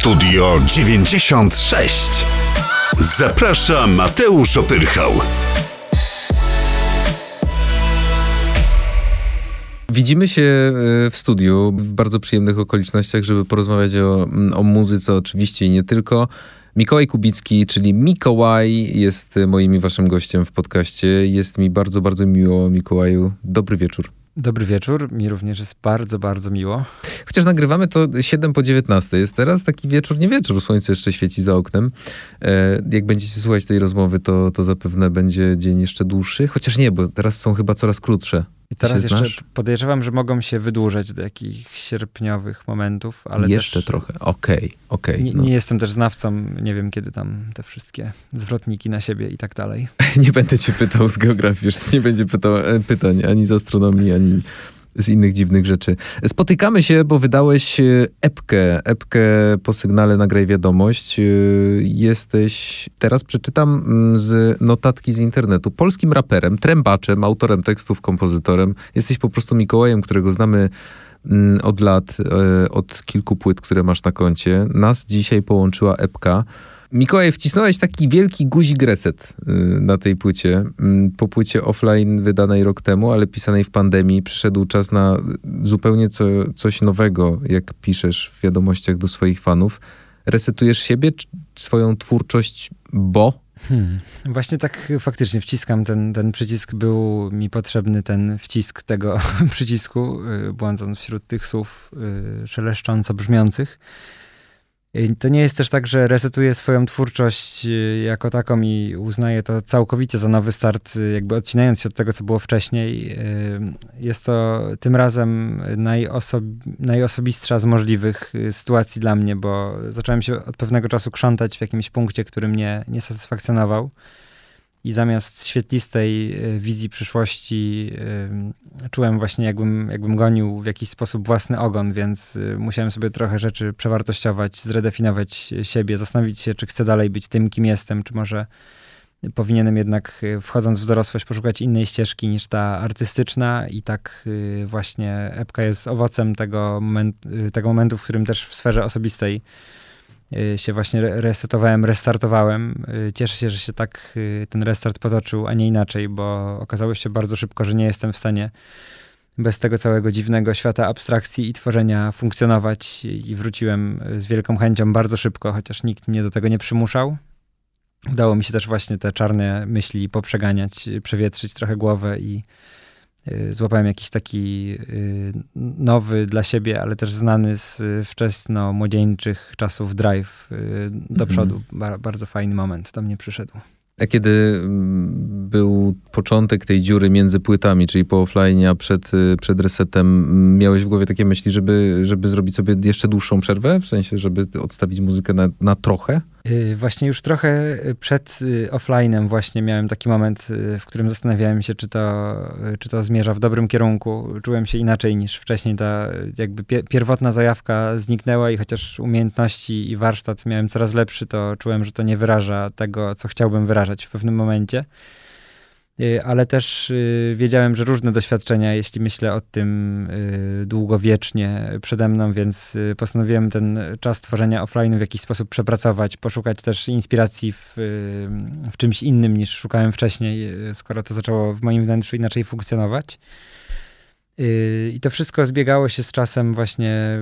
Studio 96. Zaprasza Mateusz Opyrchał. Widzimy się e, w studiu w bardzo przyjemnych okolicznościach, żeby porozmawiać o, o muzyce oczywiście i nie tylko. Mikołaj Kubicki, czyli Mikołaj, jest moim i waszym gościem w podcaście. Jest mi bardzo, bardzo miło, Mikołaju. Dobry wieczór. Dobry wieczór, mi również jest bardzo, bardzo miło. Chociaż nagrywamy to 7 po 19. Jest teraz taki wieczór, nie wieczór, słońce jeszcze świeci za oknem. E, jak będziecie słuchać tej rozmowy, to, to zapewne będzie dzień jeszcze dłuższy. Chociaż nie, bo teraz są chyba coraz krótsze. I teraz jeszcze znasz? podejrzewam, że mogą się wydłużać do jakichś sierpniowych momentów, ale Jeszcze też, trochę, okej, okay, okej. Okay, nie, no. nie, jestem też znawcą, nie wiem kiedy tam te wszystkie zwrotniki na siebie i tak dalej. nie będę cię pytał z geografii, nie będzie pytał, e, pytań ani z astronomii, ani z innych dziwnych rzeczy. Spotykamy się, bo wydałeś e, epkę, epkę po sygnale Nagraj Wiadomość. E, jesteś, teraz przeczytam mm, z notatki z internetu, polskim raperem, trębaczem, autorem tekstów, kompozytorem. Jesteś po prostu Mikołajem, którego znamy mm, od lat, e, od kilku płyt, które masz na koncie. Nas dzisiaj połączyła epka. Mikołaj, wcisnąłeś taki wielki guzik reset y, na tej płycie. Mm, po płycie offline wydanej rok temu, ale pisanej w pandemii, przyszedł czas na zupełnie co, coś nowego, jak piszesz w wiadomościach do swoich fanów. Resetujesz siebie, swoją twórczość, bo Hmm. Właśnie tak faktycznie wciskam ten, ten przycisk. Był mi potrzebny ten wcisk tego przycisku, y, błądząc wśród tych słów y, szeleszcząco brzmiących. To nie jest też tak, że resetuję swoją twórczość y, jako taką i uznaję to całkowicie za nowy start, y, jakby odcinając się od tego, co było wcześniej. Y, jest to tym razem najosob najosobistsza z możliwych sytuacji dla mnie, bo zacząłem się od pewnego czasu krzątać w jakimś punkcie, który mnie nie satysfakcjonował i zamiast świetlistej e, wizji przyszłości czułem właśnie jakbym, jakbym gonił w jakiś sposób własny ogon, więc e, musiałem sobie trochę rzeczy przewartościować, zredefiniować siebie, zastanowić się, czy chcę dalej być tym, kim jestem, czy może powinienem jednak e, wchodząc w dorosłość poszukać innej ścieżki niż ta artystyczna. I tak właśnie epka jest owocem tego, moment, tego momentu, w którym też w sferze osobistej się właśnie resetowałem, restartowałem. Y, cieszę się, że się tak y, ten restart potoczył, a nie inaczej, bo okazało się bardzo szybko, że nie jestem w stanie bez tego całego dziwnego świata abstrakcji i tworzenia funkcjonować i wróciłem z wielką chęcią bardzo szybko, chociaż nikt mnie do tego nie przymuszał. Udało mi się też właśnie te czarne myśli poprzeganiać, przewietrzyć trochę głowę i Y, złapałem jakiś taki y, nowy dla siebie, ale też znany z wczesno-młodzieńczych czasów drive y, do mhm. przodu. bardzo fajny moment do mnie przyszedł. A kiedy mm, był początek tej dziury między płytami, czyli po offline, a przed, y, przed resetem, mm, miałeś w głowie takie myśli, żeby, żeby zrobić sobie jeszcze dłuższą przerwę? W sensie, żeby odstawić muzykę na, na trochę? Yy, właśnie już trochę przed y, offline'em właśnie miałem taki moment, y, w którym zastanawiałem się, czy to, czy to zmierza w dobrym kierunku. Czułem się inaczej niż wcześniej. Ta jakby pierwotna zajawka zniknęła i chociaż umiejętności i warsztat miałem coraz lepszy, to czułem, że to nie wyraża tego, co chciałbym wyrażać w pewnym momencie. Y, ale też y, wiedziałem, że różne doświadczenia, jeśli myślę o tym y, długowiecznie przede mną, więc postanowiłem ten czas tworzenia offline w jakiś sposób przepracować, poszukać też inspiracji w, w czymś innym niż szukałem wcześniej, skoro to zaczęło w moim wnętrzu inaczej funkcjonować. I to wszystko zbiegało się z czasem właśnie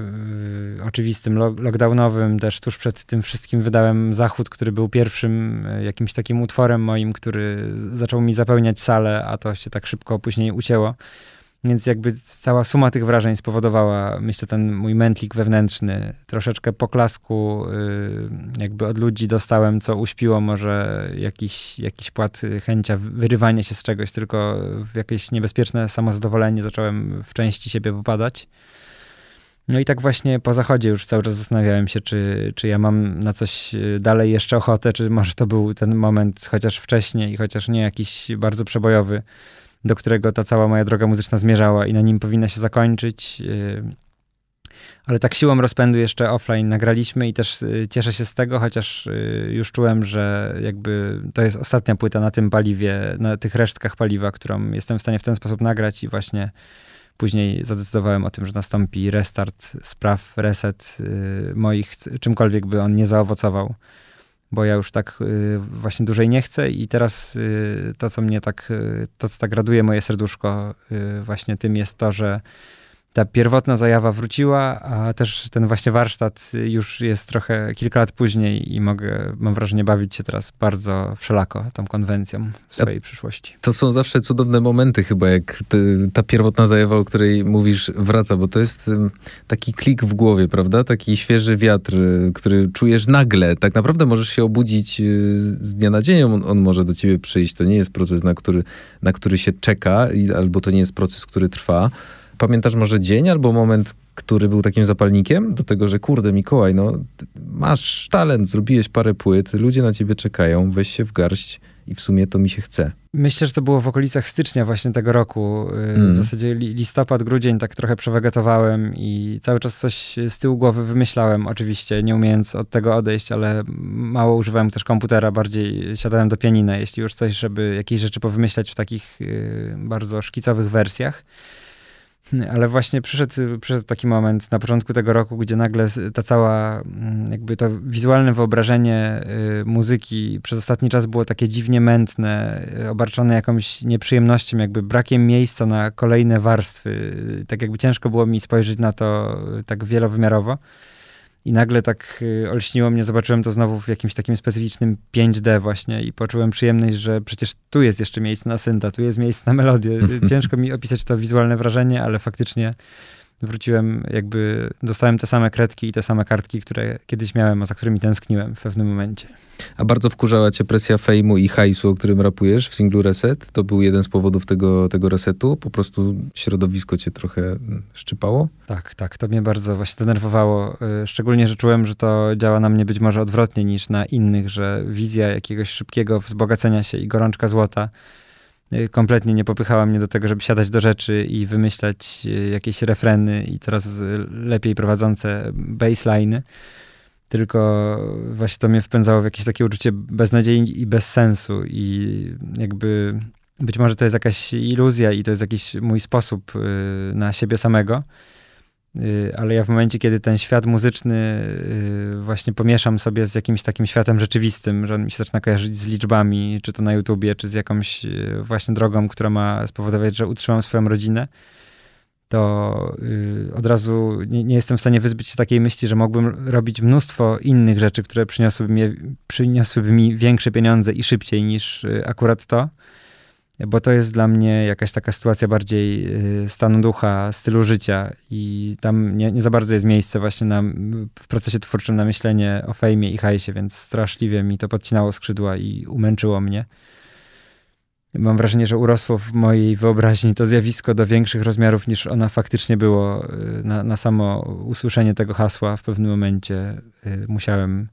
yy, oczywistym, lockdownowym. Też tuż przed tym wszystkim wydałem Zachód, który był pierwszym yy, jakimś takim utworem moim, który zaczął mi zapełniać salę, a to się tak szybko później ucięło. Więc jakby cała suma tych wrażeń spowodowała, myślę, ten mój mętlik wewnętrzny. Troszeczkę poklasku yy, jakby od ludzi dostałem, co uśpiło może jakiś, jakiś płat chęcia wyrywania się z czegoś, tylko w jakieś niebezpieczne samozadowolenie zacząłem w części siebie popadać. No i tak właśnie po zachodzie już cały czas zastanawiałem się, czy, czy ja mam na coś y, dalej jeszcze ochotę, czy może to był ten moment chociaż wcześniej, chociaż nie jakiś bardzo przebojowy do którego ta cała moja droga muzyczna zmierzała i na nim powinna się zakończyć. Y, ale tak siłą rozpędu jeszcze offline nagraliśmy i też y, cieszę się z tego, chociaż y, już czułem, że jakby to jest ostatnia płyta na tym paliwie, na tych resztkach paliwa, którą jestem w stanie w ten sposób nagrać i właśnie Później zadecydowałem o tym, że nastąpi restart spraw, reset moich, czymkolwiek by on nie zaowocował, bo ja już tak y, właśnie dłużej nie chcę i teraz y, to, co mnie tak, to, co tak raduje moje serduszko właśnie tym jest to, że ta pierwotna zajawa wróciła, a też ten właśnie warsztat już jest trochę kilka lat później i mogę, mam wrażenie, bawić się teraz bardzo wszelako tą konwencją w swojej a przyszłości. To są zawsze cudowne momenty chyba, jak ta pierwotna zajawa, o której mówisz, wraca, bo to jest taki klik w głowie, prawda? Taki świeży wiatr, który czujesz nagle. Tak naprawdę możesz się obudzić y, z dnia na dzień, on, on może do ciebie przyjść. To nie jest proces, na który, na który się czeka, albo to nie jest proces, który trwa Pamiętasz może dzień albo moment, który był takim zapalnikiem do tego, że kurde Mikołaj, no masz talent, zrobiłeś parę płyt, ludzie na ciebie czekają, weź się w garść i w sumie to mi się chce. Myślę, że to było w okolicach stycznia właśnie tego roku. Mm. W zasadzie listopad, grudzień tak trochę przewegetowałem i cały czas coś z tyłu głowy wymyślałem, oczywiście, nie umiejąc od tego odejść, ale mało używałem też komputera, bardziej siadałem do pianina, jeśli już coś, żeby jakieś rzeczy powymyślać w takich y, bardzo szkicowych wersjach. Ale właśnie przyszedł, przyszedł taki moment na początku tego roku, gdzie nagle ta cała, mm, jakby to wizualne wyobrażenie y, muzyki przez ostatni czas było takie dziwnie mętne, y, obarczone jakąś nieprzyjemnością, jakby brakiem miejsca na kolejne warstwy. Tak jakby ciężko było mi spojrzeć na to y, tak wielowymiarowo. I nagle tak y, olśniło mnie, zobaczyłem to znowu w jakimś takim specyficznym 5D właśnie i poczułem przyjemność, że przecież tu jest jeszcze miejsce na synta, tu jest miejsce na melodię. Ciężko mi opisać to wizualne wrażenie, ale faktycznie wróciłem, jakby dostałem te same kredki i te same kartki, które kiedyś miałem, a za którymi tęskniłem w pewnym momencie. A bardzo wkurzała cię presja fejmu i hajsu, o którym rapujesz w singlu Reset? To był jeden z powodów tego, tego resetu? Po prostu środowisko cię trochę mm, szczypało? Tak, tak. To mnie bardzo właśnie denerwowało. Y, szczególnie, że czułem, że to działa na mnie być może odwrotnie niż na innych, że wizja jakiegoś szybkiego wzbogacenia się i gorączka złota kompletnie nie popychała mnie do tego, żeby siadać do rzeczy i wymyślać y, jakieś refreny i coraz lepiej prowadzące baseliny. Tylko właśnie to mnie wpędzało w jakieś takie uczucie beznadziei i bez sensu i jakby być może to jest jakaś iluzja i to jest jakiś mój sposób y, na siebie samego, Y, ale ja w momencie, kiedy ten świat muzyczny y, właśnie pomieszam sobie z jakimś takim światem rzeczywistym, że on mi się zaczyna kojarzyć z liczbami, czy to na YouTubie, czy z jakąś y, właśnie drogą, która ma spowodować, że utrzymam swoją rodzinę, to od razu nie, nie, jestem w stanie wyzbyć się takiej myśli, że mógłbym robić mnóstwo innych rzeczy, które przyniosłyby mi, przyniosłyby mi większe pieniądze i szybciej niż akurat to bo to jest dla mnie jakaś taka sytuacja bardziej y, stanu ducha, stylu życia i tam nie, nie za bardzo jest miejsce właśnie na, w procesie twórczym na myślenie o fejmie i hajsie, więc straszliwie mi to podcinało skrzydła i umęczyło mnie. Mam wrażenie, że urosło w mojej wyobraźni to zjawisko do większych rozmiarów niż ona faktycznie było. Y, na, na samo usłyszenie tego hasła w pewnym momencie y, musiałem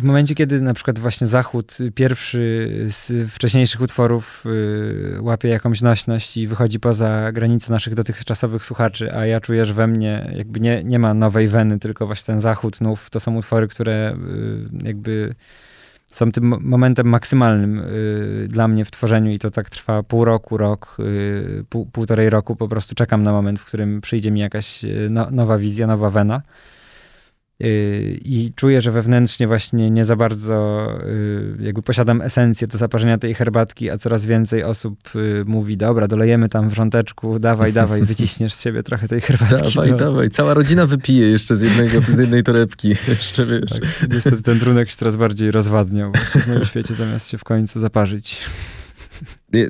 w momencie, kiedy na przykład właśnie Zachód, pierwszy z wcześniejszych utworów y, łapie jakąś nośność i wychodzi poza granice naszych dotychczasowych słuchaczy, a ja czuję, że we mnie jakby nie, nie ma nowej weny, tylko właśnie ten Zachód, nów, to są utwory, które y, jakby są tym momentem maksymalnym y, dla mnie w tworzeniu i to tak trwa pół roku, rok, y, pół, półtorej roku. Po prostu czekam na moment, w którym przyjdzie mi jakaś y, no, nowa wizja, nowa wena. I czuję, że wewnętrznie właśnie nie za bardzo y, jakby posiadam esencję do zaparzenia tej herbatki, a coraz więcej osób y, mówi, dobra, dolejemy tam w dawaj, dawaj, wyciśniesz z siebie trochę tej herbatki. Dawaj, to... dawaj, cała rodzina wypije jeszcze z, jednego, z jednej torebki, jeszcze wiesz. Tak, niestety ten trunek się coraz bardziej rozwadniał w moim świecie, zamiast się w końcu zaparzyć.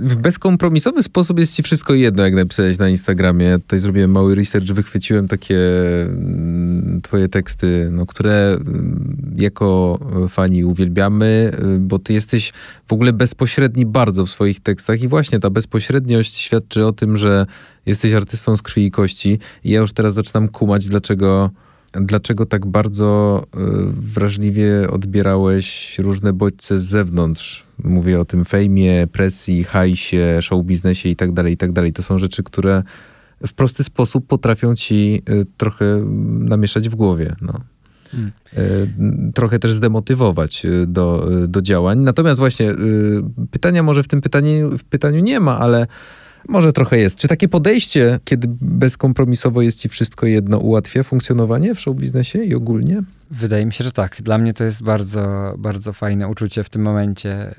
W bezkompromisowy sposób jest ci wszystko jedno, jak napisałeś na Instagramie. Tutaj zrobiłem mały research, wychwyciłem takie mm, twoje teksty, no, które mm, jako fani uwielbiamy, y, bo ty jesteś w ogóle bezpośredni bardzo w swoich tekstach i właśnie ta bezpośredniość świadczy o tym, że jesteś artystą z krwi i kości. I ja już teraz zaczynam kumać, dlaczego dlaczego tak bardzo y, wrażliwie odbierałeś różne bodźce z zewnątrz. Mówię o tym fejmie, presji, hajsie, show biznesie i tak dalej, i tak dalej. To są rzeczy, które w prosty sposób potrafią ci y, trochę namieszać w głowie. No. Hmm. Trochę też zdemotywować do, do działań. Natomiast właśnie pytania może w tym pytaniu, w pytaniu nie ma, ale Może trochę jest. Czy takie podejście, kiedy bezkompromisowo jest ci wszystko jedno, ułatwia funkcjonowanie w showbiznesie i ogólnie? Wydaje mi się, że tak. Dla mnie to jest bardzo, bardzo fajne uczucie w tym momencie.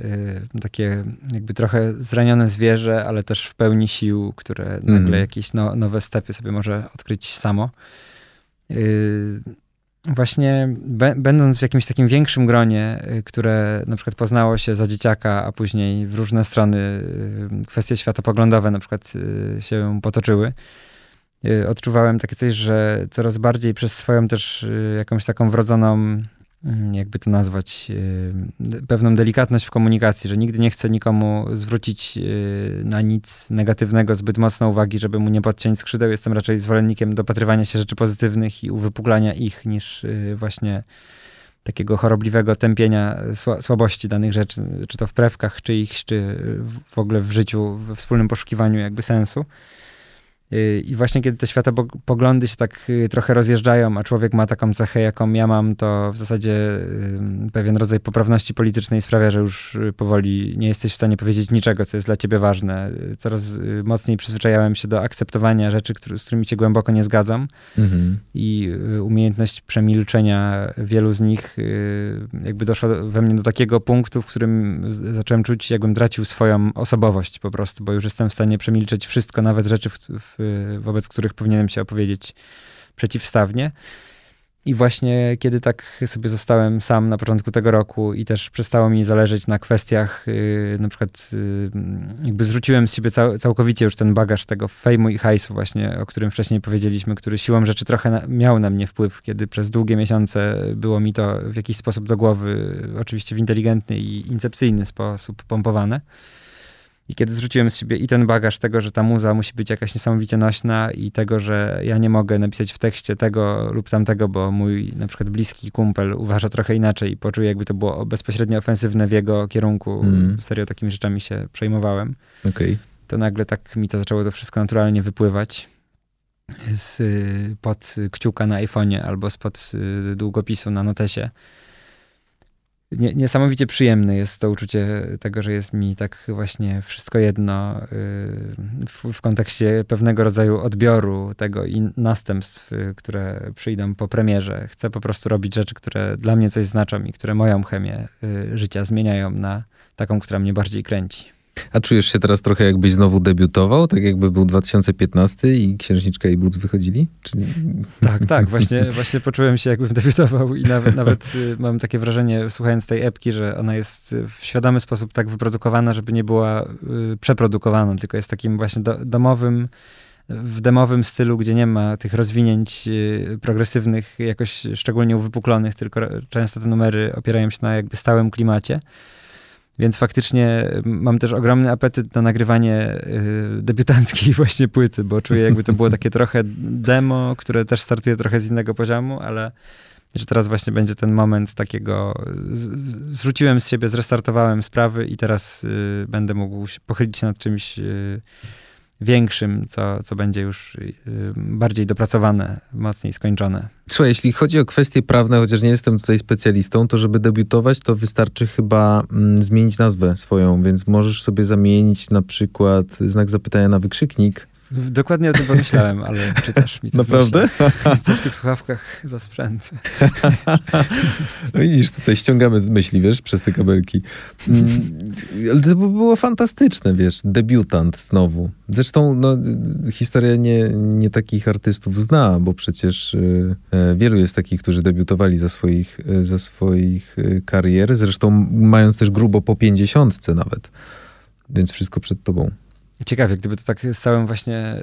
Yy, takie jakby trochę zranione zwierzę, ale też w pełni sił, które nagle Mhm. jakieś no, nowe stepy sobie może odkryć samo. Yy, Właśnie będąc w jakimś takim większym gronie, y, które na przykład poznało się za dzieciaka, a później w różne strony y, kwestie światopoglądowe na przykład y, się potoczyły, odczuwałem takie coś, że coraz bardziej przez swoją też jakąś taką wrodzoną, jakby to nazwać, y, pewną delikatność w komunikacji, że nigdy nie chcę nikomu zwrócić y, na nic negatywnego zbyt mocno uwagi, żeby mu nie podciąć skrzydeł. Jestem raczej zwolennikiem dopatrywania się rzeczy pozytywnych i uwypuklania ich, niż y, właśnie takiego chorobliwego tępienia sła, słabości danych rzeczy, czy to w prewkach czyichś, czy w ogóle w życiu, we wspólnym poszukiwaniu jakby sensu. Y, I właśnie kiedy te światopoglądy się tak y, trochę rozjeżdżają, a człowiek ma taką cechę, jaką ja mam, to w zasadzie pewien rodzaj poprawności politycznej sprawia, że już y, powoli nie jesteś w stanie powiedzieć niczego, co jest dla ciebie ważne. Coraz mocniej przyzwyczajałem się do akceptowania rzeczy, z którymi się głęboko nie zgadzam Mhm. i umiejętność przemilczenia wielu z nich jakby doszła do- we mnie do takiego punktu, w którym zacząłem czuć, jakbym tracił swoją osobowość po prostu, bo już jestem w stanie przemilczeć wszystko, nawet rzeczy, w, w, wobec których powinienem się opowiedzieć przeciwstawnie. I właśnie kiedy tak sobie zostałem sam na początku tego roku i też przestało mi zależeć na kwestiach, yy, na przykład yy, jakby zrzuciłem z siebie cał, całkowicie już ten bagaż tego fejmu i hajsu właśnie, o którym wcześniej powiedzieliśmy, który siłą rzeczy trochę miał na mnie wpływ, kiedy przez długie miesiące było mi to w jakiś sposób do głowy, oczywiście w inteligentny i incepcyjny sposób pompowane. I kiedy zrzuciłem z siebie i ten bagaż tego, że ta muza musi być jakaś niesamowicie nośna i tego, że ja nie mogę napisać w tekście tego lub tamtego, bo mój na przykład bliski kumpel uważa trochę inaczej i poczuje jakby to było bezpośrednio ofensywne w jego kierunku. Mm. Serio takimi rzeczami się przejmowałem. Okej. To nagle tak mi to zaczęło to wszystko naturalnie wypływać z pod kciuka na iPhone'ie albo spod y, długopisu na notesie. Nie, niesamowicie przyjemne jest to uczucie tego, że jest mi tak właśnie wszystko jedno y, w, w kontekście pewnego rodzaju odbioru tego i następstw, y, które przyjdą po premierze. Chcę po prostu robić rzeczy, które dla mnie coś znaczą i które moją chemię y, życia zmieniają na taką, która mnie bardziej kręci. A czujesz się teraz trochę jakbyś znowu debiutował, tak jakby był 2015 i Księżniczka i Boots wychodzili? Tak, tak, właśnie, właśnie poczułem się jakbym debiutował i nawet, nawet y, mam takie wrażenie, słuchając tej epki, że ona jest y, w świadomy sposób tak wyprodukowana, żeby nie była y, przeprodukowana, tylko jest takim właśnie do, domowym, w demowym stylu, gdzie nie ma tych rozwinięć y, progresywnych, jakoś szczególnie uwypuklonych, tylko często te numery opierają się na jakby stałym klimacie. Więc faktycznie y, mam też ogromny apetyt na nagrywanie y, debiutanckiej właśnie płyty, bo czuję jakby to było takie trochę demo, które też startuje trochę z innego poziomu, ale że teraz właśnie będzie ten moment takiego, z, z- zrzuciłem z siebie, zrestartowałem sprawy i teraz y, będę mógł się pochylić się nad czymś y, większym, co, co będzie już y, bardziej dopracowane, mocniej skończone. Słuchaj, jeśli chodzi o kwestie prawne, chociaż nie jestem tutaj specjalistą, to żeby debiutować, to wystarczy chyba mm, zmienić nazwę swoją, więc możesz sobie zamienić na przykład znak zapytania na wykrzyknik. Dokładnie o tym pomyślałem, ale czytasz mi to Naprawdę? Co w tych słuchawkach za sprzęt? No widzisz, tutaj ściągamy myśli, wiesz, przez te kabelki. Mm, Ale to by było fantastyczne, wiesz, debiutant znowu. Zresztą no, historia nie, nie takich artystów zna, bo przecież y, e, wielu jest takich, którzy debiutowali za swoich, e, za swoich e, karier, zresztą mając też grubo po pięćdziesiątce nawet. Więc wszystko przed tobą. Ciekawie, gdyby to tak z całym właśnie,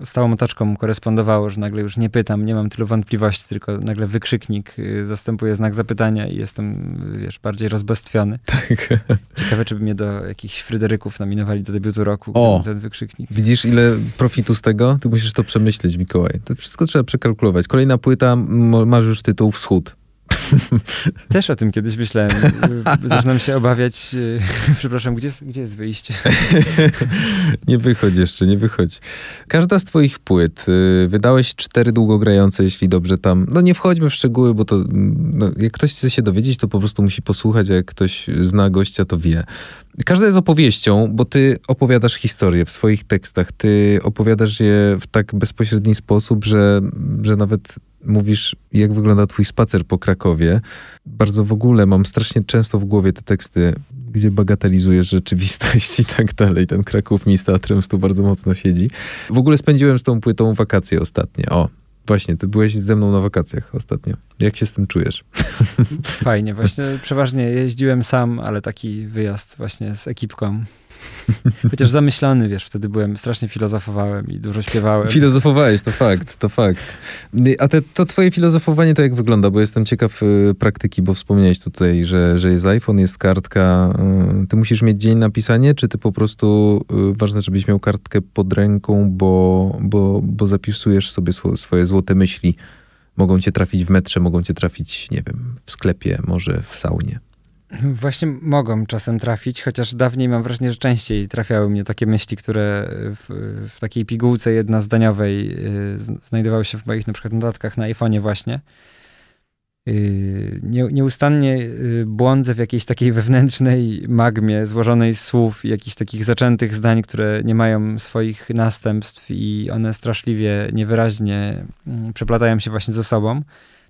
y, z całą otoczką korespondowało, że nagle już nie pytam, nie mam tylu wątpliwości, tylko nagle wykrzyknik y, zastępuje znak zapytania i jestem, wiesz, bardziej rozbestwiony. Tak. Ciekawe, czy by mnie do jakichś Fryderyków nominowali do debiutu roku, O! ten, ten wykrzyknik. Widzisz, ile profitu z tego? Ty musisz to przemyśleć, Mikołaj. To wszystko trzeba przekalkulować. Kolejna płyta, masz już tytuł Wschód. Też o tym kiedyś myślałem. Zaczynam się obawiać. Przepraszam, gdzie, gdzie jest wyjście? nie wychodź jeszcze, nie wychodź. Każda z twoich płyt, y, wydałeś cztery długogrające, jeśli dobrze tam... No nie wchodźmy w szczegóły, bo to... No, jak ktoś chce się dowiedzieć, to po prostu musi posłuchać, a jak ktoś zna gościa, to wie. Każda jest opowieścią, bo ty opowiadasz historię w swoich tekstach. Ty opowiadasz je w tak bezpośredni sposób, że, że nawet mówisz, jak wygląda twój spacer po Krakowie. Bardzo w ogóle mam strasznie często w głowie te teksty, gdzie bagatelizujesz rzeczywistość i tak dalej. Ten Kraków mi z teatrem tu bardzo mocno siedzi. W ogóle spędziłem z tą płytą wakacje ostatnie. O, Właśnie, ty byłeś ze mną na wakacjach ostatnio. Jak się z tym czujesz? Fajnie, właśnie przeważnie jeździłem sam, ale taki wyjazd właśnie z ekipką. Chociaż zamyślony, wiesz, wtedy byłem, strasznie filozofowałem i dużo śpiewałem. Filozofowałeś, to fakt, to fakt. A te, to twoje filozofowanie to jak wygląda? Bo jestem ciekaw y, praktyki, bo wspomniałeś tutaj, że, że jest iPhone, jest kartka. Y, ty musisz mieć dzień na pisanie, czy ty po prostu y, ważne, żebyś miał kartkę pod ręką, bo, bo, bo zapisujesz sobie swo, swoje złote myśli? Mogą cię trafić w metrze, mogą cię trafić, nie wiem, w sklepie, może w saunie. Właśnie mogą czasem trafić, chociaż dawniej mam wrażenie, że częściej trafiały mnie takie myśli, które w, w takiej pigułce jednozdaniowej y, znajdowały się w moich na przykład notatkach na iPhone'ie właśnie. Y, nie, nieustannie y, błądzę w jakiejś takiej wewnętrznej magmie złożonej z słów i jakichś takich zaczętych zdań, które nie mają swoich następstw i one straszliwie niewyraźnie mm, przeplatają się właśnie ze sobą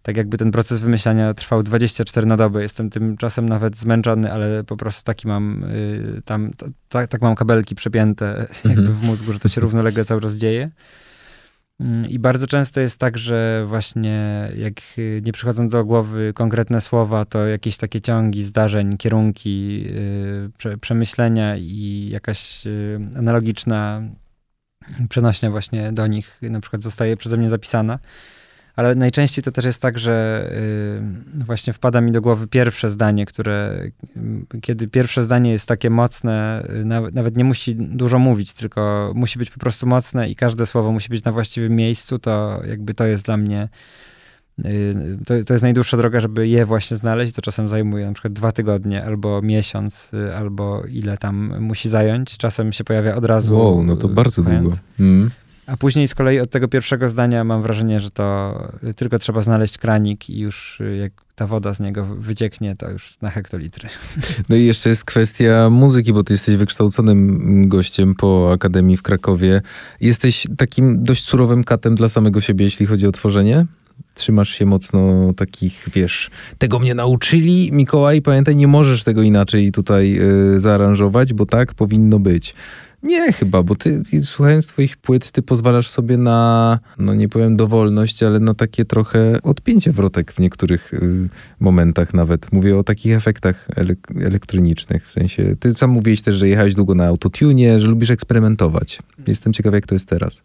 tak jakby ten proces wymyślania trwał 24 na dobę. Jestem tymczasem nawet zmęczony, ale po prostu taki mam y, tam, tak, tak mam kabelki przepięte jakby mhm. w mózgu, że to się równolegle cały czas dzieje. Mm, I bardzo często jest tak, że właśnie jak y, nie przychodzą do głowy konkretne słowa, to jakieś takie ciągi zdarzeń, kierunki, y, prze, przemyślenia i jakaś analogiczna przenośnia właśnie do nich na przykład zostaje przeze mnie zapisana ale najczęściej to też jest tak, że y, właśnie wpada mi do głowy pierwsze zdanie, które, y, kiedy pierwsze zdanie jest takie mocne, y, nawet nie musi dużo mówić, tylko musi być po prostu mocne i każde słowo musi być na właściwym miejscu, to jakby to jest dla mnie to, to jest najdłuższa droga, żeby je właśnie znaleźć. To czasem zajmuje na przykład dwa tygodnie, albo miesiąc, albo ile tam musi zająć. Czasem się pojawia od razu. Wow, no to bardzo długo. Mm. A później z kolei od tego pierwszego zdania mam wrażenie, że to tylko trzeba znaleźć kranik i już y, jak ta woda z niego wycieknie, to już na hektolitry. No i jeszcze jest kwestia muzyki, bo ty jesteś wykształconym gościem po Akademii w Krakowie. Jesteś takim dość surowym katem dla samego siebie, jeśli chodzi o tworzenie? Trzymasz się mocno takich, wiesz, tego mnie nauczyli, Mikołaj, pamiętaj, nie możesz tego inaczej tutaj yy, zaaranżować, bo tak powinno być. Nie, chyba, bo ty, ty, słuchając twoich płyt, ty pozwalasz sobie na, no nie powiem dowolność, ale na takie trochę odpięcie wrotek w niektórych y, momentach nawet. Mówię o takich efektach elek- elektronicznych, w sensie, ty sam mówiłeś też, że jechałeś długo na autotune, że lubisz eksperymentować. Jestem ciekaw, jak to jest teraz.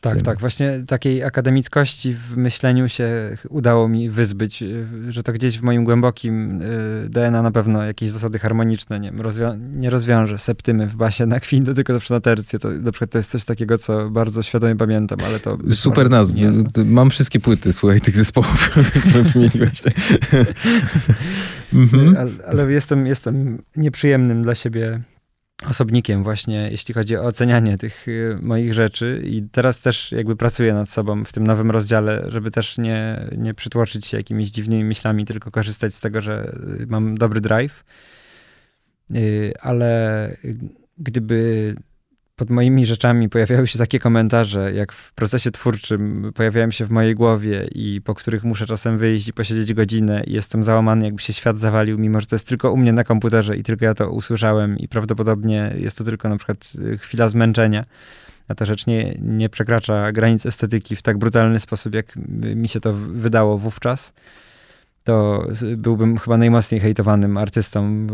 Tak, tak. Właśnie takiej akademickości w myśleniu się udało mi wyzbyć, y, że to gdzieś w moim głębokim y, DNA na pewno jakieś zasady harmoniczne nie, rozwią nie rozwiąże septymy w basie na kwinto, tylko zawsze na tercję. To na przykład to jest coś takiego, co bardzo świadomie pamiętam, ale to... Super nazwy. Mam wszystkie płyty, słuchaj, tych zespołów, które wymieniłeś. mhm. ale, ale jestem, jestem nieprzyjemnym dla siebie osobnikiem właśnie, jeśli chodzi o ocenianie tych y, moich rzeczy i teraz też jakby pracuję nad sobą w tym nowym rozdziale, żeby też nie, nie przytłoczyć się jakimiś dziwnymi myślami, tylko korzystać z tego, że y, mam dobry drive. Y, ale gdyby pod moimi rzeczami pojawiały się takie komentarze, jak w procesie twórczym pojawiają się w mojej głowie i po których muszę czasem wyjść i posiedzieć godzinę i jestem załamany, jakby się świat zawalił, mimo że to jest tylko u mnie na komputerze i tylko ja to usłyszałem i prawdopodobnie jest to tylko na przykład y, chwila zmęczenia. A ta rzecz nie, nie przekracza granic estetyki w tak brutalny sposób, jak mi się to wydało wówczas to byłbym chyba najmocniej hejtowanym artystą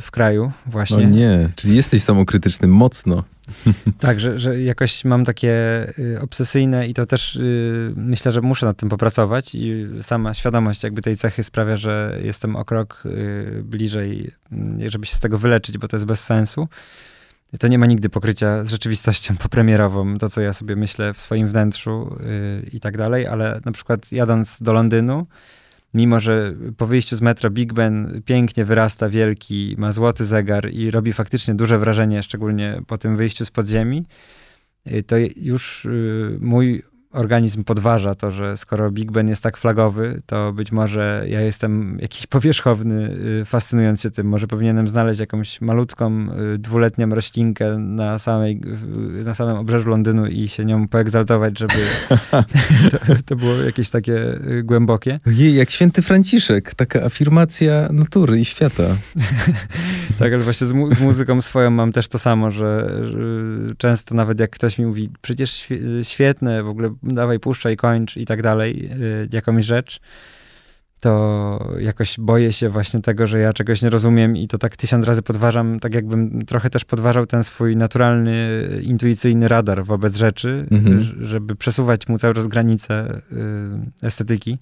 w kraju właśnie. No nie, czyli jesteś samokrytyczny mocno. Tak, że, że jakoś mam takie y, obsesyjne i to też y, myślę, że muszę nad tym popracować i sama świadomość jakby tej cechy sprawia, że jestem o krok y, bliżej, żeby się z tego wyleczyć, bo to jest bez sensu. To nie ma nigdy pokrycia z rzeczywistością popremierową, to co ja sobie myślę w swoim wnętrzu i tak dalej, ale na przykład jadąc do Londynu, mimo że po wyjściu z metra Big Ben pięknie wyrasta wielki, ma złoty zegar i robi faktycznie duże wrażenie, szczególnie po tym wyjściu z podziemi, y, to już y, mój organizm podważa to, że skoro Big Ben jest tak flagowy, to być może ja jestem jakiś powierzchowny, y, fascynując się tym. Może powinienem znaleźć jakąś malutką, y, dwuletnią roślinkę na, samej, na samym obrzeżu Londynu i się nią poegzaltować, żeby to, to było jakieś takie y, głębokie. Jej, jak święty Franciszek, taka afirmacja natury i świata. tak, ale właśnie z, mu z, muzyką swoją mam też to samo, że, że często nawet jak ktoś mi mówi, przecież świetne, w ogóle dawaj puszczaj, kończ i tak dalej, y, jakąś rzecz, to jakoś boję się właśnie tego, że ja czegoś nie rozumiem i to tak tysiąc razy podważam, tak jakbym trochę też podważał ten swój naturalny, intuicyjny radar wobec rzeczy, mhm. żeby przesuwać mu cały czas granice y, estetyki.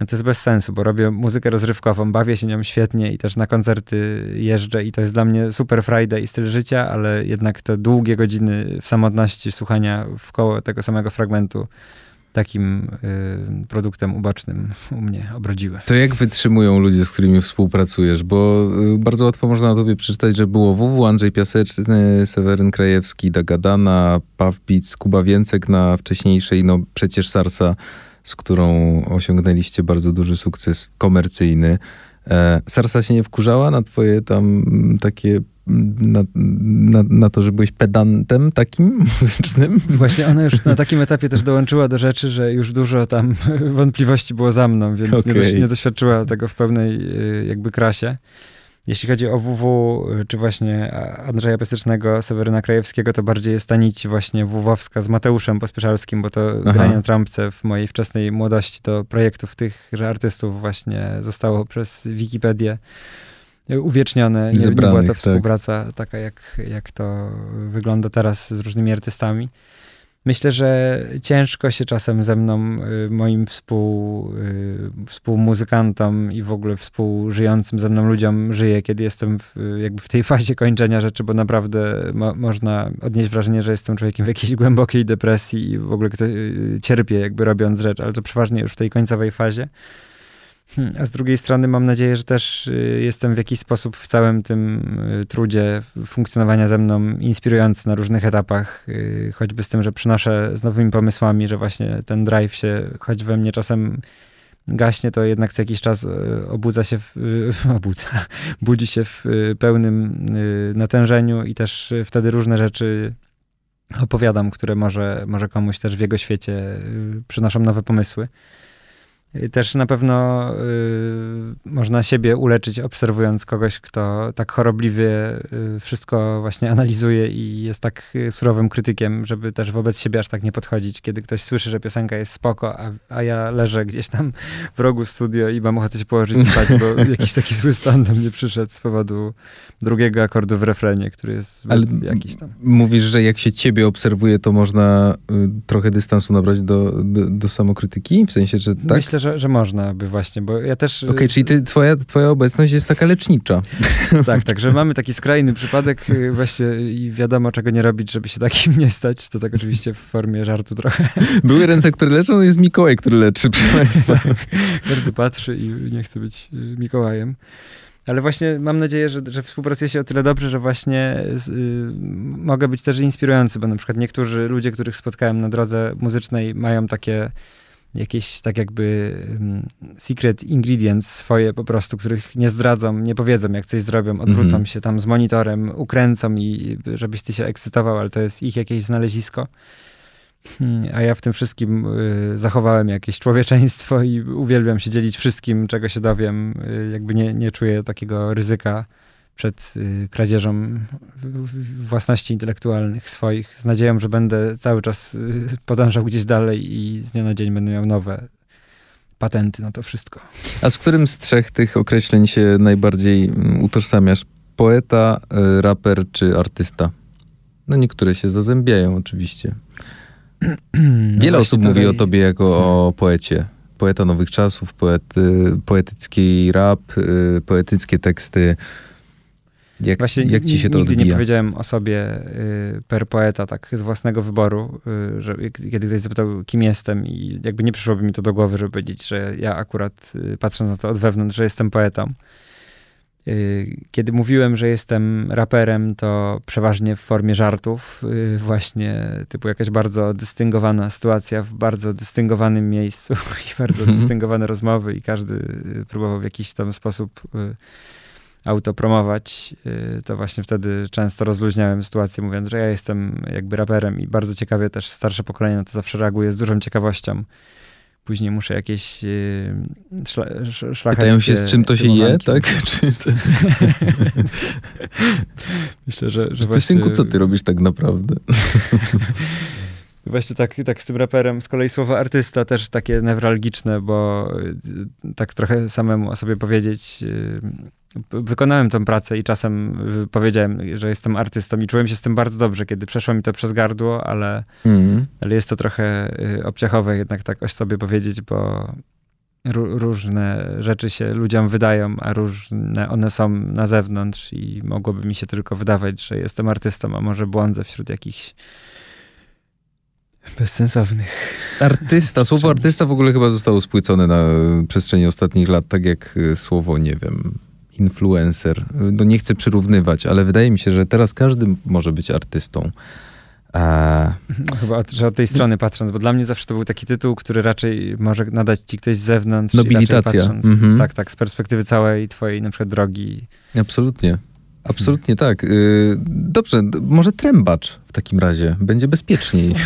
No to jest bez sensu, bo robię muzykę rozrywkową, bawię się nią świetnie i też na koncerty jeżdżę i to jest dla mnie super Friday i styl życia, ale jednak te długie godziny w samotności słuchania w koło tego samego fragmentu takim y, produktem ubocznym u mnie obrodziły. To jak wytrzymują ludzie, z którymi współpracujesz? Bo y, bardzo łatwo można o tobie przeczytać, że było WW, Andrzej Piaseczny, Seweryn Krajewski, Dagadana, Pawbic, Kuba Więcek na wcześniejszej, no przecież Sarsa z którą osiągnęliście bardzo duży sukces komercyjny. E, Sarsa się nie wkurzała na twoje tam takie na, na, na, to, że byłeś pedantem takim muzycznym? Właśnie ona już na takim etapie też dołączyła do rzeczy, że już dużo tam wątpliwości było za mną, więc okay. nie, nie doświadczyła tego w pełnej y, jakby krasie. Jeśli chodzi o WW, czy właśnie Andrzeja Piasecznego, Seweryna Krajewskiego, to bardziej jest ta nić właśnie WW-owska z Mateuszem Pospieszalskim, bo to Aha. granie na trampce w mojej wczesnej młodości do projektów tychże artystów właśnie zostało przez Wikipedię uwiecznione. Nie, nie była to tak. współpraca tak. taka, jak, jak to wygląda teraz z różnymi artystami. Myślę, że ciężko się czasem ze mną, y, moim współ, y, współmuzykantom i w ogóle współżyjącym ze mną ludziom żyje, kiedy jestem w, jakby w tej fazie kończenia rzeczy, bo naprawdę mo można odnieść wrażenie, że jestem człowiekiem w jakiejś głębokiej depresji i w ogóle y, cierpię jakby robiąc rzecz, ale to przeważnie już w tej końcowej fazie. Hmm, a z drugiej strony mam nadzieję, że też y, jestem w jakiś sposób w całym tym y, trudzie funkcjonowania ze mną inspirujący na różnych etapach, y, choćby z tym, że przynoszę z nowymi pomysłami, że właśnie ten drive się, choć we mnie czasem gaśnie, to jednak co jakiś czas obudza się, w, obudza, budzi się w pełnym natężeniu i też wtedy różne rzeczy opowiadam, które może, może komuś też w jego świecie przynoszą nowe pomysły. Też na pewno y, można siebie uleczyć, obserwując kogoś, kto tak chorobliwie y, wszystko właśnie analizuje i jest tak y, surowym krytykiem, żeby też wobec siebie aż tak nie podchodzić. Kiedy ktoś słyszy, że piosenka jest spoko, a, a ja leżę gdzieś tam w rogu studio i mam ochotę się położyć spać, bo jakiś taki zły stan do mnie przyszedł z powodu drugiego akordu w refrenie, który jest Ale jakiś tam. Mówisz, że jak się ciebie obserwuje, to można y, trochę dystansu nabrać do, do, do samokrytyki? W sensie, że tak? Myślę, że, że można by właśnie, bo ja też... Okej, okay, czyli ty, twoja, twoja obecność jest taka lecznicza. tak, tak, że mamy taki skrajny przypadek y, właśnie i wiadomo, czego nie robić, żeby się takim nie stać. To tak oczywiście w formie żartu trochę. Były ręce, które leczą, jest Mikołaj, który leczy, tak, Każdy patrzy i nie chce być y, Mikołajem. Ale właśnie mam nadzieję, że, że współpracuję się o tyle dobrze, że właśnie y, mogę być też inspirujący, bo na przykład niektórzy ludzie, których spotkałem na drodze muzycznej mają takie jakieś tak jakby um, secret ingredients swoje po prostu, których nie zdradzą, nie powiedzą, jak coś zrobią, odwrócą mm -hmm. się tam z monitorem, ukręcą i żebyś ty się ekscytował, ale to jest ich jakieś znalezisko. Hmm, a ja w tym wszystkim y, zachowałem jakieś człowieczeństwo i uwielbiam się dzielić wszystkim, czego się dowiem. Y, jakby nie, nie czuję takiego ryzyka przed y, kradzieżą własności intelektualnych swoich, z nadzieją, że będę cały czas y, podążał gdzieś dalej i z dnia na dzień będę miał nowe patenty na to wszystko. A z którym z trzech tych określeń się najbardziej mm, utożsamiasz? Poeta, y, raper czy artysta? No niektóre się zazębiają oczywiście. No Wiele osób tutaj... mówi o tobie jako o poecie. Poeta nowych czasów, poety, poetycki rap, poetyckie teksty Jak, Właśnie jak ci się to nigdy odbija? nie powiedziałem o sobie y, per poeta, tak z własnego wyboru, y, że kiedy ktoś zapytał, kim jestem i jakby nie przyszłoby mi to do głowy, żeby powiedzieć, że ja akurat y, patrząc na to od wewnątrz, że jestem poetą. Kiedy mówiłem, że jestem raperem, to przeważnie w formie żartów, właśnie typu jakaś bardzo dystyngowana sytuacja w bardzo dystyngowanym miejscu i bardzo Mhm. dystyngowane rozmowy i każdy próbował w jakiś tam sposób autopromować, y, to właśnie wtedy często rozluźniałem sytuację, mówiąc, że ja jestem jakby raperem i bardzo ciekawie też starsze pokolenie na to zawsze reaguje z dużą ciekawością. Później muszę jakieś y, szla, sz- szlachetne Pytają się, z czym to się je, tak? Czy to, Myślę, że, że że ty, właśnie, synku, co ty robisz tak naprawdę? Właśnie tak, tak z tym raperem. Z kolei słowo artysta też takie newralgiczne, bo y, tak trochę samemu o sobie powiedzieć. Wykonałem tą pracę i czasem y, powiedziałem, że jestem artystą i czułem się z tym bardzo dobrze, kiedy przeszło mi to przez gardło, ale, Mm. ale jest to trochę y, obciachowe jednak tak o sobie powiedzieć, bo ró- różne rzeczy się ludziom wydają, a różne one są na zewnątrz i mogłoby mi się tylko wydawać, że jestem artystą, a może błądzę wśród jakichś bezsensownych. Artysta, słowo artysta w ogóle chyba zostało spłycone na przestrzeni ostatnich lat, tak jak y, słowo, nie wiem, influencer. No nie chcę przyrównywać, ale wydaje mi się, że teraz każdy może być artystą. A, No, chyba, od, że od tej strony patrząc, bo dla mnie zawsze to był taki tytuł, który raczej może nadać ci ktoś z zewnątrz. Nobilitacja. Patrząc, Mhm. Tak, tak, z perspektywy całej twojej na przykład drogi. absolutnie. Absolutnie tak. Y, Dobrze, może trębacz w takim razie. Będzie bezpieczniej.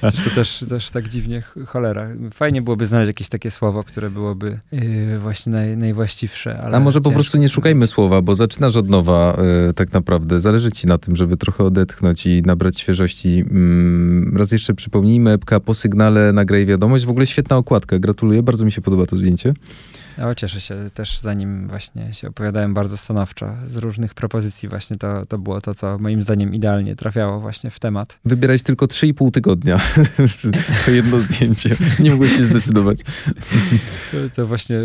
To też, też tak dziwnie, ch- cholera. Fajnie byłoby znaleźć jakieś takie słowo, które byłoby yy, właśnie naj, najwłaściwsze. A może po prostu nie szukajmy słowa, bo zaczynasz od nowa y, tak naprawdę. Zależy ci na tym, żeby trochę odetchnąć i nabrać świeżości. Mm, raz jeszcze przypomnijmy, epka po sygnale nagraj wiadomość. W ogóle świetna okładka. Gratuluję, bardzo mi się podoba to zdjęcie. O, cieszę się też zanim właśnie się opowiadałem bardzo stanowczo z różnych propozycji właśnie to, to było to, co moim zdaniem idealnie trafiało właśnie w temat. Wybierałeś tylko 3,5 tygodnia. to jedno zdjęcie. Nie mogłeś się zdecydować. To, to właśnie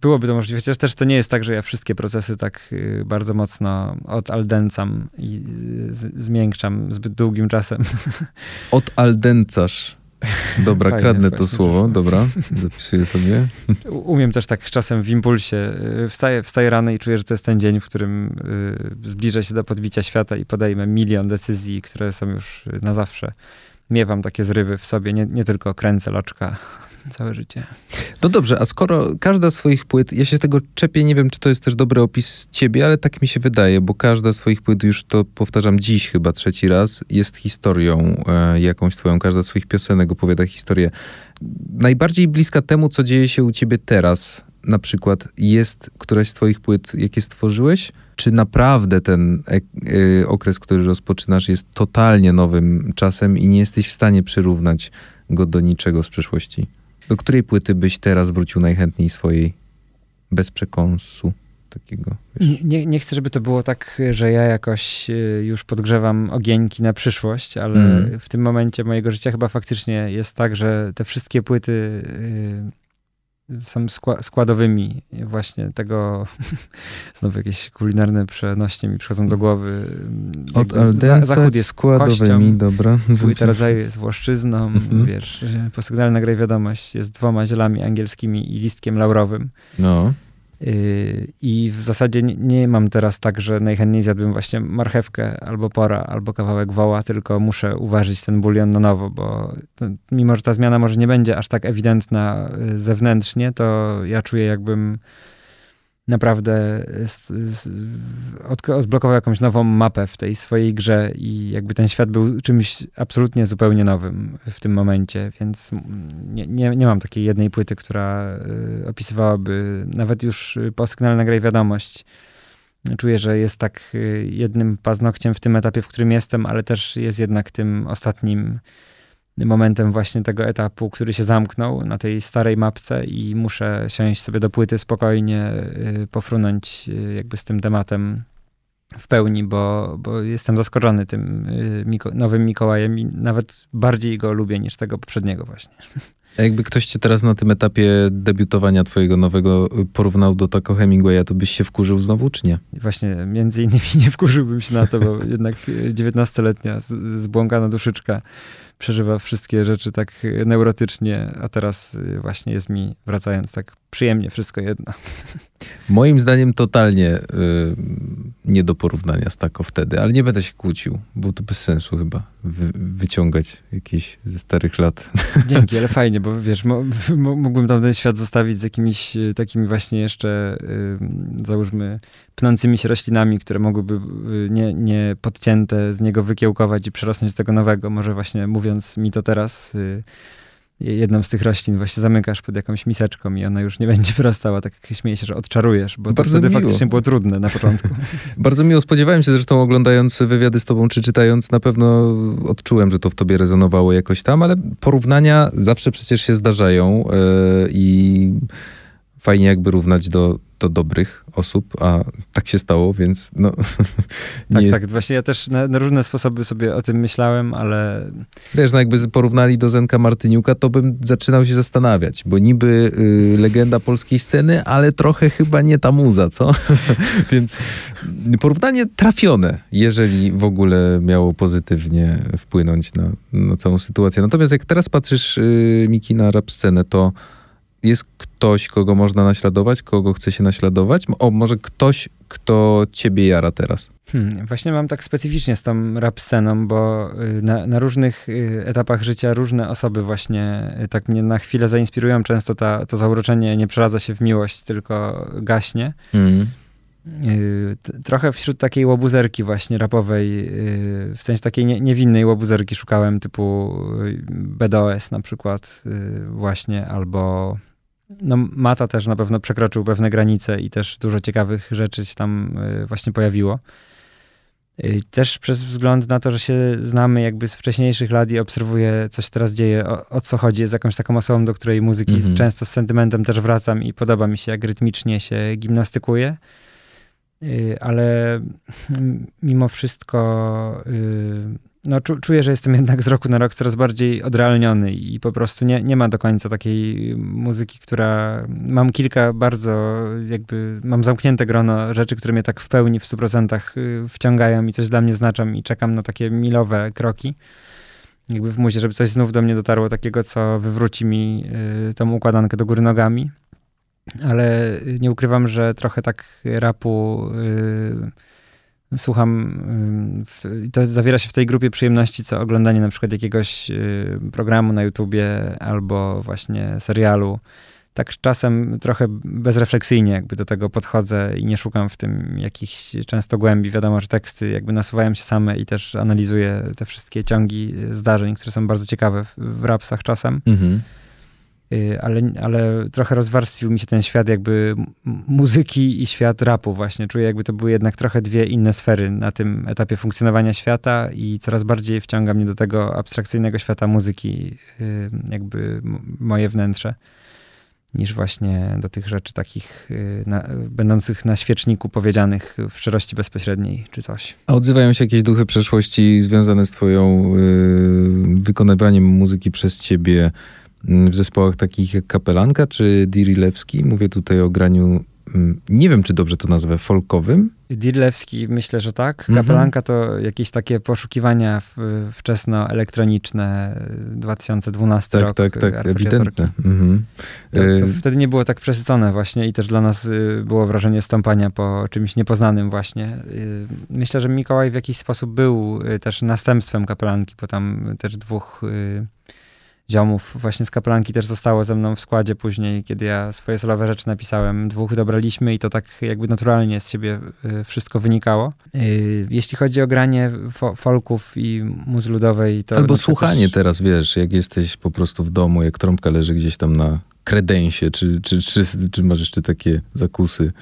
byłoby to możliwe, chociaż też to nie jest tak, że ja wszystkie procesy tak y, bardzo mocno odaldęcam i y, z, zmiękczam zbyt długim czasem. Odaldencasz. Dobra, Fajnie, kradnę to słowo. Dobra, zapisuję sobie. Umiem też tak czasem w impulsie. y, Wstaję, wstaję rano i czuję, że to jest ten dzień, w którym y, zbliżę się do podbicia świata i podejmę milion decyzji, które są już y, na zawsze. Miewam takie zrywy w sobie, nie, nie tylko kręcę loczka całe życie. No dobrze, a skoro każda z swoich płyt, ja się tego czepię, nie wiem, czy to jest też dobry opis ciebie, ale tak mi się wydaje, bo każda z swoich płyt, już to powtarzam dziś chyba trzeci raz, jest historią e, jakąś twoją. Każda z swoich piosenek opowiada historię. Najbardziej bliska temu, co dzieje się u ciebie teraz, na przykład, jest któraś z twoich płyt, jakie stworzyłeś? Czy naprawdę ten e, e, okres, który rozpoczynasz, jest totalnie nowym czasem i nie jesteś w stanie przyrównać go do niczego z przeszłości? Do której płyty byś teraz wrócił najchętniej swojej bez przekąsu takiego? Nie, nie, nie chcę, żeby to było tak, że ja jakoś y, już podgrzewam ogieńki na przyszłość, ale Mm. w tym momencie mojego życia chyba faktycznie jest tak, że te wszystkie płyty y, są skła- składowymi właśnie tego, znowu jakieś kulinarne przenośnie mi przychodzą do głowy. Od Jakby za- Zachód jest składowymi, kością, dobra. Płyta rodzaju jest włoszczyzną, Mhm. wiesz, posygnalna graj wiadomość jest dwoma zielami angielskimi i listkiem laurowym. No. Yy, I w zasadzie nie, mam teraz tak, że najchętniej zjadłbym właśnie marchewkę albo pora, albo kawałek woła, tylko muszę uważać ten bulion na nowo, bo mimo, że ta zmiana może nie będzie aż tak ewidentna y, zewnętrznie, to ja czuję jakbym naprawdę od, odblokował jakąś nową mapę w tej swojej grze i jakby ten świat był czymś absolutnie zupełnie nowym w tym momencie, więc nie, nie, nie mam takiej jednej płyty, która y, opisywałaby nawet już y, po sygnale nagraj wiadomość. Czuję, że jest tak jednym paznokciem w tym etapie, w którym jestem, ale też jest jednak tym ostatnim momentem właśnie tego etapu, który się zamknął na tej starej mapce i muszę siąść sobie do płyty spokojnie, y, pofrunąć y, jakby z tym tematem w pełni, bo, bo jestem zaskoczony tym y, Miko- nowym Mikołajem i nawet bardziej go lubię niż tego poprzedniego właśnie. A jakby ktoś cię teraz na tym etapie debiutowania twojego nowego porównał do Taco Hemingwaya, to byś się wkurzył znowu, czy nie? Właśnie, między innymi nie wkurzyłbym się na to, bo jednak 19-letnia zbłąkana duszyczka przeżywa wszystkie rzeczy tak neurotycznie, a teraz y, właśnie jest mi, wracając tak przyjemnie, wszystko jedno. Moim zdaniem totalnie y, nie do porównania z tako wtedy, ale nie będę się kłócił, bo to bez sensu chyba wy, wyciągać jakieś ze starych lat. Dzięki, ale fajnie, bo wiesz, mógłbym tam ten świat zostawić z jakimiś y, takimi właśnie jeszcze, y, załóżmy, pnącymi się roślinami, które mogłyby y, nie, nie podcięte z niego wykiełkować i przerosnąć do tego nowego. Może właśnie mówiąc mi to teraz, y, jedną z tych roślin właśnie zamykasz pod jakąś miseczką i ona już nie będzie wyrastała, tak jak śmieję się, że odczarujesz, bo Bardzo to wtedy miło. faktycznie było trudne na początku. Bardzo miło, spodziewałem się zresztą oglądając wywiady z tobą, czy czytając, na pewno odczułem, że to w tobie rezonowało jakoś tam, ale porównania zawsze przecież się zdarzają yy, i fajnie jakby równać do, do dobrych osób, a tak się stało, więc no... tak, jest... tak, właśnie ja też na, na, różne sposoby sobie o tym myślałem, ale... Wiesz, no jakby porównali do Zenka Martyniuka, to bym zaczynał się zastanawiać, bo niby y, legenda polskiej sceny, ale trochę chyba nie ta muza, co? więc porównanie trafione, jeżeli w ogóle miało pozytywnie wpłynąć na, na całą sytuację. Natomiast jak teraz patrzysz, y, Miki, na rap scenę, to jest ktoś, kogo można naśladować, kogo chce się naśladować? O, może ktoś, kto ciebie jara teraz? Hmm, właśnie mam tak specyficznie z tą rap sceną, bo y, na, na, różnych y, etapach życia różne osoby właśnie y, tak mnie na chwilę zainspirują. Często ta, to zauroczenie nie przeradza się w miłość, tylko gaśnie. Mm. Trochę wśród takiej łobuzerki właśnie rapowej, w sensie takiej nie, niewinnej łobuzerki szukałem typu BDOS na przykład właśnie, albo no, Mata też na pewno przekroczył pewne granice i też dużo ciekawych rzeczy się tam y, właśnie pojawiło. Y, też przez wzgląd na to, że się znamy jakby z wcześniejszych lat i obserwuję, co się teraz dzieje, o, o co chodzi, jest jakąś taką osobą, do której muzyki mm -hmm. często z sentymentem też wracam i podoba mi się, jak rytmicznie się gimnastykuje. Y, ale mimo wszystko no, czuję, że jestem jednak z roku na rok coraz bardziej odrealniony i po prostu nie, nie ma do końca takiej muzyki, która... Mam kilka bardzo jakby... Mam zamknięte grono rzeczy, które mnie tak w pełni, w 100% y, wciągają i coś dla mnie znaczą i czekam na takie milowe kroki. Jakby w muzie, żeby coś znów do mnie dotarło takiego, co wywróci mi y, tą układankę do góry nogami. Ale nie ukrywam, że trochę tak rapu... Y, słucham, to zawiera się w tej grupie przyjemności, co oglądanie na przykład jakiegoś y, programu na YouTubie albo właśnie serialu. Tak czasem trochę bezrefleksyjnie jakby do tego podchodzę i nie szukam w tym jakichś często głębi. Wiadomo, że teksty jakby nasuwają się same i też analizuję te wszystkie ciągi zdarzeń, które są bardzo ciekawe w, w rapsach czasem. Mhm. Y, ale, ale trochę rozwarstwił mi się ten świat jakby muzyki i świat rapu właśnie. Czuję jakby to były jednak trochę dwie inne sfery na tym etapie funkcjonowania świata i coraz bardziej wciąga mnie do tego abstrakcyjnego świata muzyki y, jakby moje wnętrze niż właśnie do tych rzeczy takich y, na, będących na świeczniku powiedzianych w szczerości bezpośredniej czy coś. A odzywają się jakieś duchy przeszłości związane z twoją y, wykonywaniem muzyki przez ciebie w zespołach takich jak Kapelanka czy Dirilewski. Mówię tutaj o graniu, mm, nie wiem czy dobrze to nazwę, folkowym. Dirilewski myślę, że tak. Mhm. Kapelanka to jakieś takie poszukiwania wczesno-elektroniczne, 2012 tak, rok. Tak, tak, tak, ewidentne. Mhm. To, to y- wtedy nie było tak przesycone właśnie i też dla nas y, było wrażenie stąpania po czymś niepoznanym właśnie. Y, myślę, że Mikołaj w jakiś sposób był też następstwem kapelanki, bo tam też dwóch ziomów właśnie z kapelanki też zostało ze mną w składzie później, kiedy ja swoje solowe rzeczy napisałem. Dwóch dobraliśmy i to tak jakby naturalnie z siebie y, wszystko wynikało. Y, jeśli chodzi o granie folków i muzy ludowej, to... Albo słuchanie też... teraz, wiesz, jak jesteś po prostu w domu, jak trąbka leży gdzieś tam na kredensie, czy, czy, czy, czy masz jeszcze takie zakusy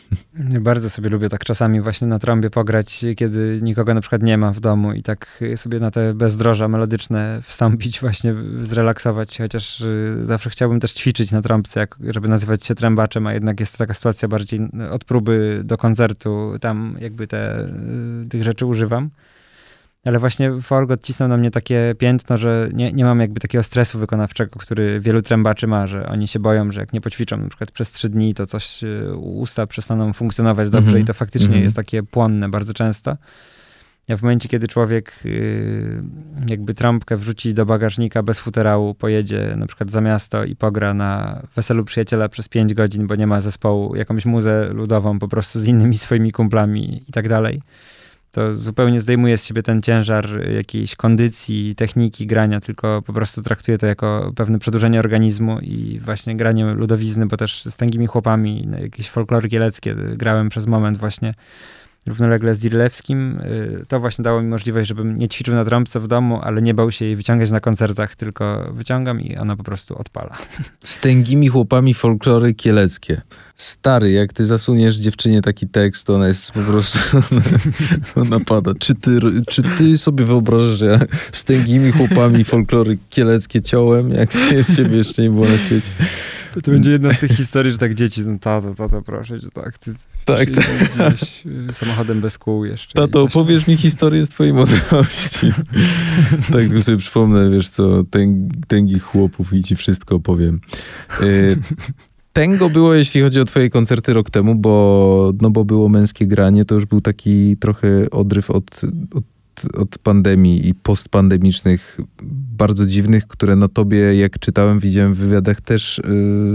bardzo sobie lubię tak czasami właśnie na trąbie pograć, kiedy nikogo na przykład nie ma w domu i tak sobie na te bezdroża melodyczne wstąpić, właśnie zrelaksować, chociaż y, zawsze chciałbym też ćwiczyć na trąbce, jak, żeby nazywać się trębaczem, a jednak jest to taka sytuacja bardziej od próby do koncertu, tam jakby te, y, tych rzeczy używam. Ale właśnie folk odcisnął na mnie takie piętno, że nie, nie mam jakby takiego stresu wykonawczego, który wielu trębaczy ma, że oni się boją, że jak nie poćwiczą na przykład przez trzy dni, to coś y, usta przestaną funkcjonować dobrze Mhm. i to faktycznie Mhm. jest takie płonne bardzo często. Ja w momencie, kiedy człowiek y, jakby trąbkę wrzuci do bagażnika bez futerału, pojedzie na przykład za miasto i pogra na weselu przyjaciela przez 5 godzin, bo nie ma zespołu, jakąś muzę ludową po prostu z innymi swoimi kumplami i tak dalej, to zupełnie zdejmuje z siebie ten ciężar jakiejś kondycji, techniki grania, tylko po prostu traktuje to jako pewne przedłużenie organizmu i właśnie granie ludowizny, bo też z tęgimi chłopami, jakieś folklory kieleckie grałem przez moment właśnie równolegle z Dirlewskim. Y, To właśnie dało mi możliwość, żebym nie ćwiczył na trąbce w domu, ale nie bał się jej wyciągać na koncertach, tylko wyciągam i ona po prostu odpala. Z tęgimi chłopami folklory kieleckie. Stary, jak ty zasuniesz dziewczynie taki tekst, to ona jest po prostu, ona pada. Czy ty, czy ty sobie wyobrażasz, że ja z tęgimi chłopami folklory kieleckie ciąłem, jak ty, ciebie jeszcze nie było na świecie? To, to będzie jedna z tych historii, że tak dzieci, no tato, tato, proszę cię, tak, ty Tak, się tak. jeździłeś, y, samochodem bez kół jeszcze. Tato, opowiesz mi historię z twojej młodości. tak, tylko sobie przypomnę, wiesz co, tęg, tęgich chłopów i ci wszystko opowiem. Y, Tango było, jeśli chodzi o twoje koncerty rok temu, bo, no bo było męskie granie, to już był taki trochę odryw od, od, od pandemii i postpandemicznych, bardzo dziwnych, które na tobie, jak czytałem, widziałem w wywiadach, też y,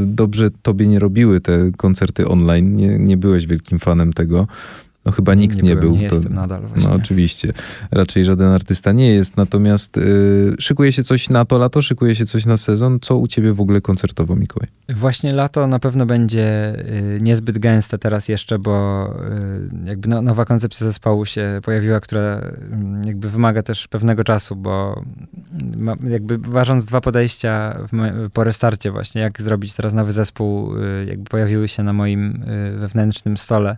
dobrze tobie nie robiły te koncerty online. Nie, nie byłeś wielkim fanem tego. No chyba nikt nie, byłem, był. Nie to- jestem nadal właśnie. no oczywiście. Raczej żaden artysta nie jest. Natomiast y, szykuje się coś na to lato, szykuje się coś na sezon. Co u ciebie w ogóle koncertowo, Mikołaj? Właśnie lato na pewno będzie y, niezbyt gęste teraz jeszcze, bo y, jakby no, nowa koncepcja zespołu się pojawiła, która mm, jakby wymaga też pewnego czasu, bo mm, ma, jakby ważąc dwa podejścia w, po restarcie właśnie, jak zrobić teraz nowy zespół, y, jakby pojawiły się na moim wewnętrznym stole.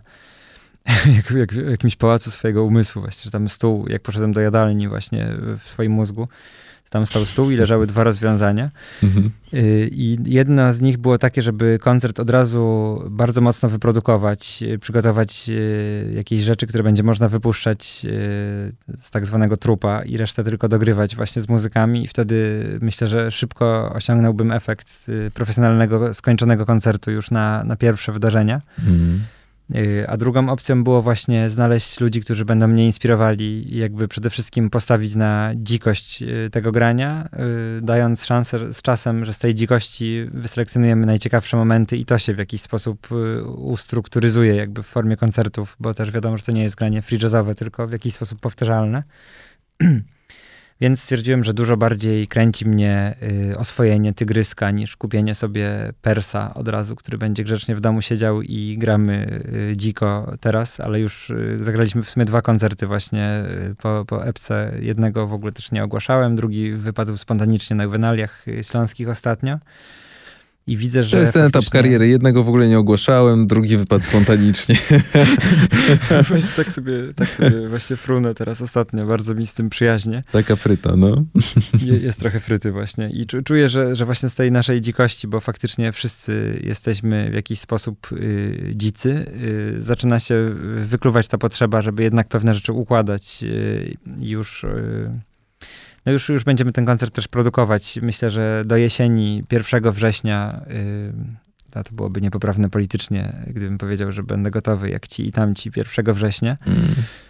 Jak, jak w jakimś pałacu swojego umysłu właśnie, że tam stół, jak poszedłem do jadalni właśnie w swoim mózgu, to tam stał stół i leżały dwa rozwiązania. Mhm. Y, I jedno z nich było takie, żeby koncert od razu bardzo mocno wyprodukować, y, przygotować y, jakieś rzeczy, które będzie można wypuszczać z tak zwanego trupa i resztę tylko dogrywać właśnie z muzykami i wtedy myślę, że szybko osiągnąłbym efekt profesjonalnego, skończonego koncertu już na, na pierwsze wydarzenia. Mhm. Y, A drugą opcją było właśnie znaleźć ludzi, którzy będą mnie inspirowali jakby przede wszystkim postawić na dzikość y, tego grania, y, dając szansę z czasem, że z tej dzikości wyselekcjonujemy najciekawsze momenty i to się w jakiś sposób ustrukturyzuje jakby w formie koncertów, bo też wiadomo, że to nie jest granie free jazzowe, tylko w jakiś sposób powtarzalne. Więc stwierdziłem, że dużo bardziej kręci mnie y, oswojenie tygryska niż kupienie sobie persa od razu, który będzie grzecznie w domu siedział i gramy y, dziko teraz, ale już y, zagraliśmy w sumie dwa koncerty właśnie y, po, po epce. Jednego w ogóle też nie ogłaszałem, drugi wypadł spontanicznie na juwenaliach y, śląskich ostatnio. I widzę, że To jest ten etap kariery. Jednego w ogóle nie ogłaszałem, drugi wypadł spontanicznie. właśnie tak sobie, tak sobie właśnie frunę teraz ostatnio, bardzo mi z tym przyjaźnie. Taka fryta, no. Je- Jest trochę fryty właśnie i czu- czuję, że, że właśnie z tej naszej dzikości, bo faktycznie wszyscy jesteśmy w jakiś sposób y, dzicy, y, zaczyna się wykluwać ta potrzeba, żeby jednak pewne rzeczy układać y, i już... Y, no już, już będziemy ten koncert też produkować. Myślę, że do jesieni 1 września, y, a to byłoby niepoprawne politycznie, gdybym powiedział, że będę gotowy jak ci i tamci 1 września, Y,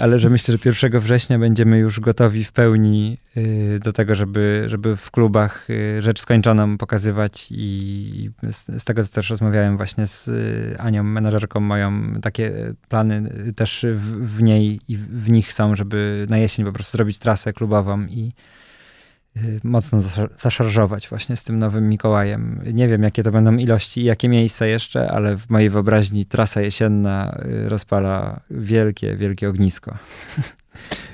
ale że myślę, że 1 września będziemy już gotowi w pełni y, do tego, żeby, żeby w klubach y, rzecz skończoną pokazywać i z, z tego co też rozmawiałem właśnie z y, Anią, menadżerką moją, takie plany y, też w, w niej i w, nich są, żeby na jesień po prostu zrobić trasę klubową i y, mocno zasza- zaszarżować właśnie z tym nowym Mikołajem. Nie wiem, jakie to będą ilości i jakie miejsca jeszcze, ale w mojej wyobraźni trasa jesienna y, rozpala wielkie, wielkie ognisko.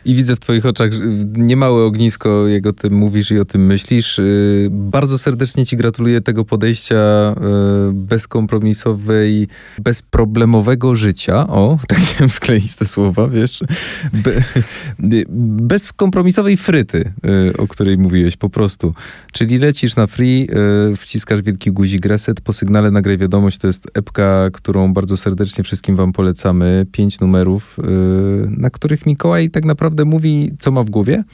I widzę w twoich oczach niemałe ognisko, jak o tym mówisz i o tym myślisz. Yy, Bardzo serdecznie ci gratuluję tego podejścia yy, bezkompromisowej, bezproblemowego życia. O, takie skleiste słowa, wiesz. Be, yy, bezkompromisowej fryty, o której mówiłeś po prostu. Czyli lecisz na free, wciskasz wielki guzik reset, po sygnale nagraj wiadomość, to jest epka, którą bardzo serdecznie wszystkim wam polecamy. Pięć numerów, na których Mikołaj tak naprawdę naprawdę mówi, co ma w głowie,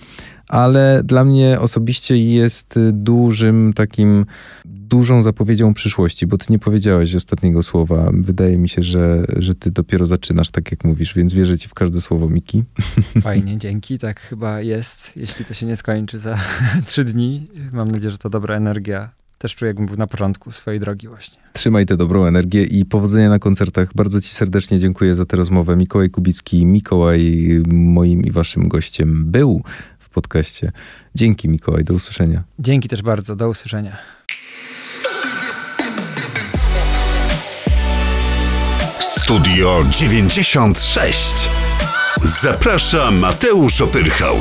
ale dla mnie osobiście jest dużym takim, dużą zapowiedzią przyszłości, bo ty nie powiedziałeś ostatniego słowa. Wydaje mi się, że, że ty dopiero zaczynasz, tak jak mówisz, więc wierzę ci w każde słowo, Miki. Fajnie, dzięki. Tak chyba jest, jeśli to się nie skończy za trzy dni. Mam nadzieję, że to dobra energia. Też czuję, jakbym był na początku swojej drogi właśnie. Trzymaj tę dobrą energię i powodzenia na koncertach. Bardzo ci serdecznie dziękuję za tę rozmowę. Mikołaj Kubicki, Mikołaj moim i waszym gościem był w podcaście. Dzięki Mikołaj, do usłyszenia. Dzięki też bardzo, do usłyszenia. Studio 96. Zaprasza Mateusz Opyrchał.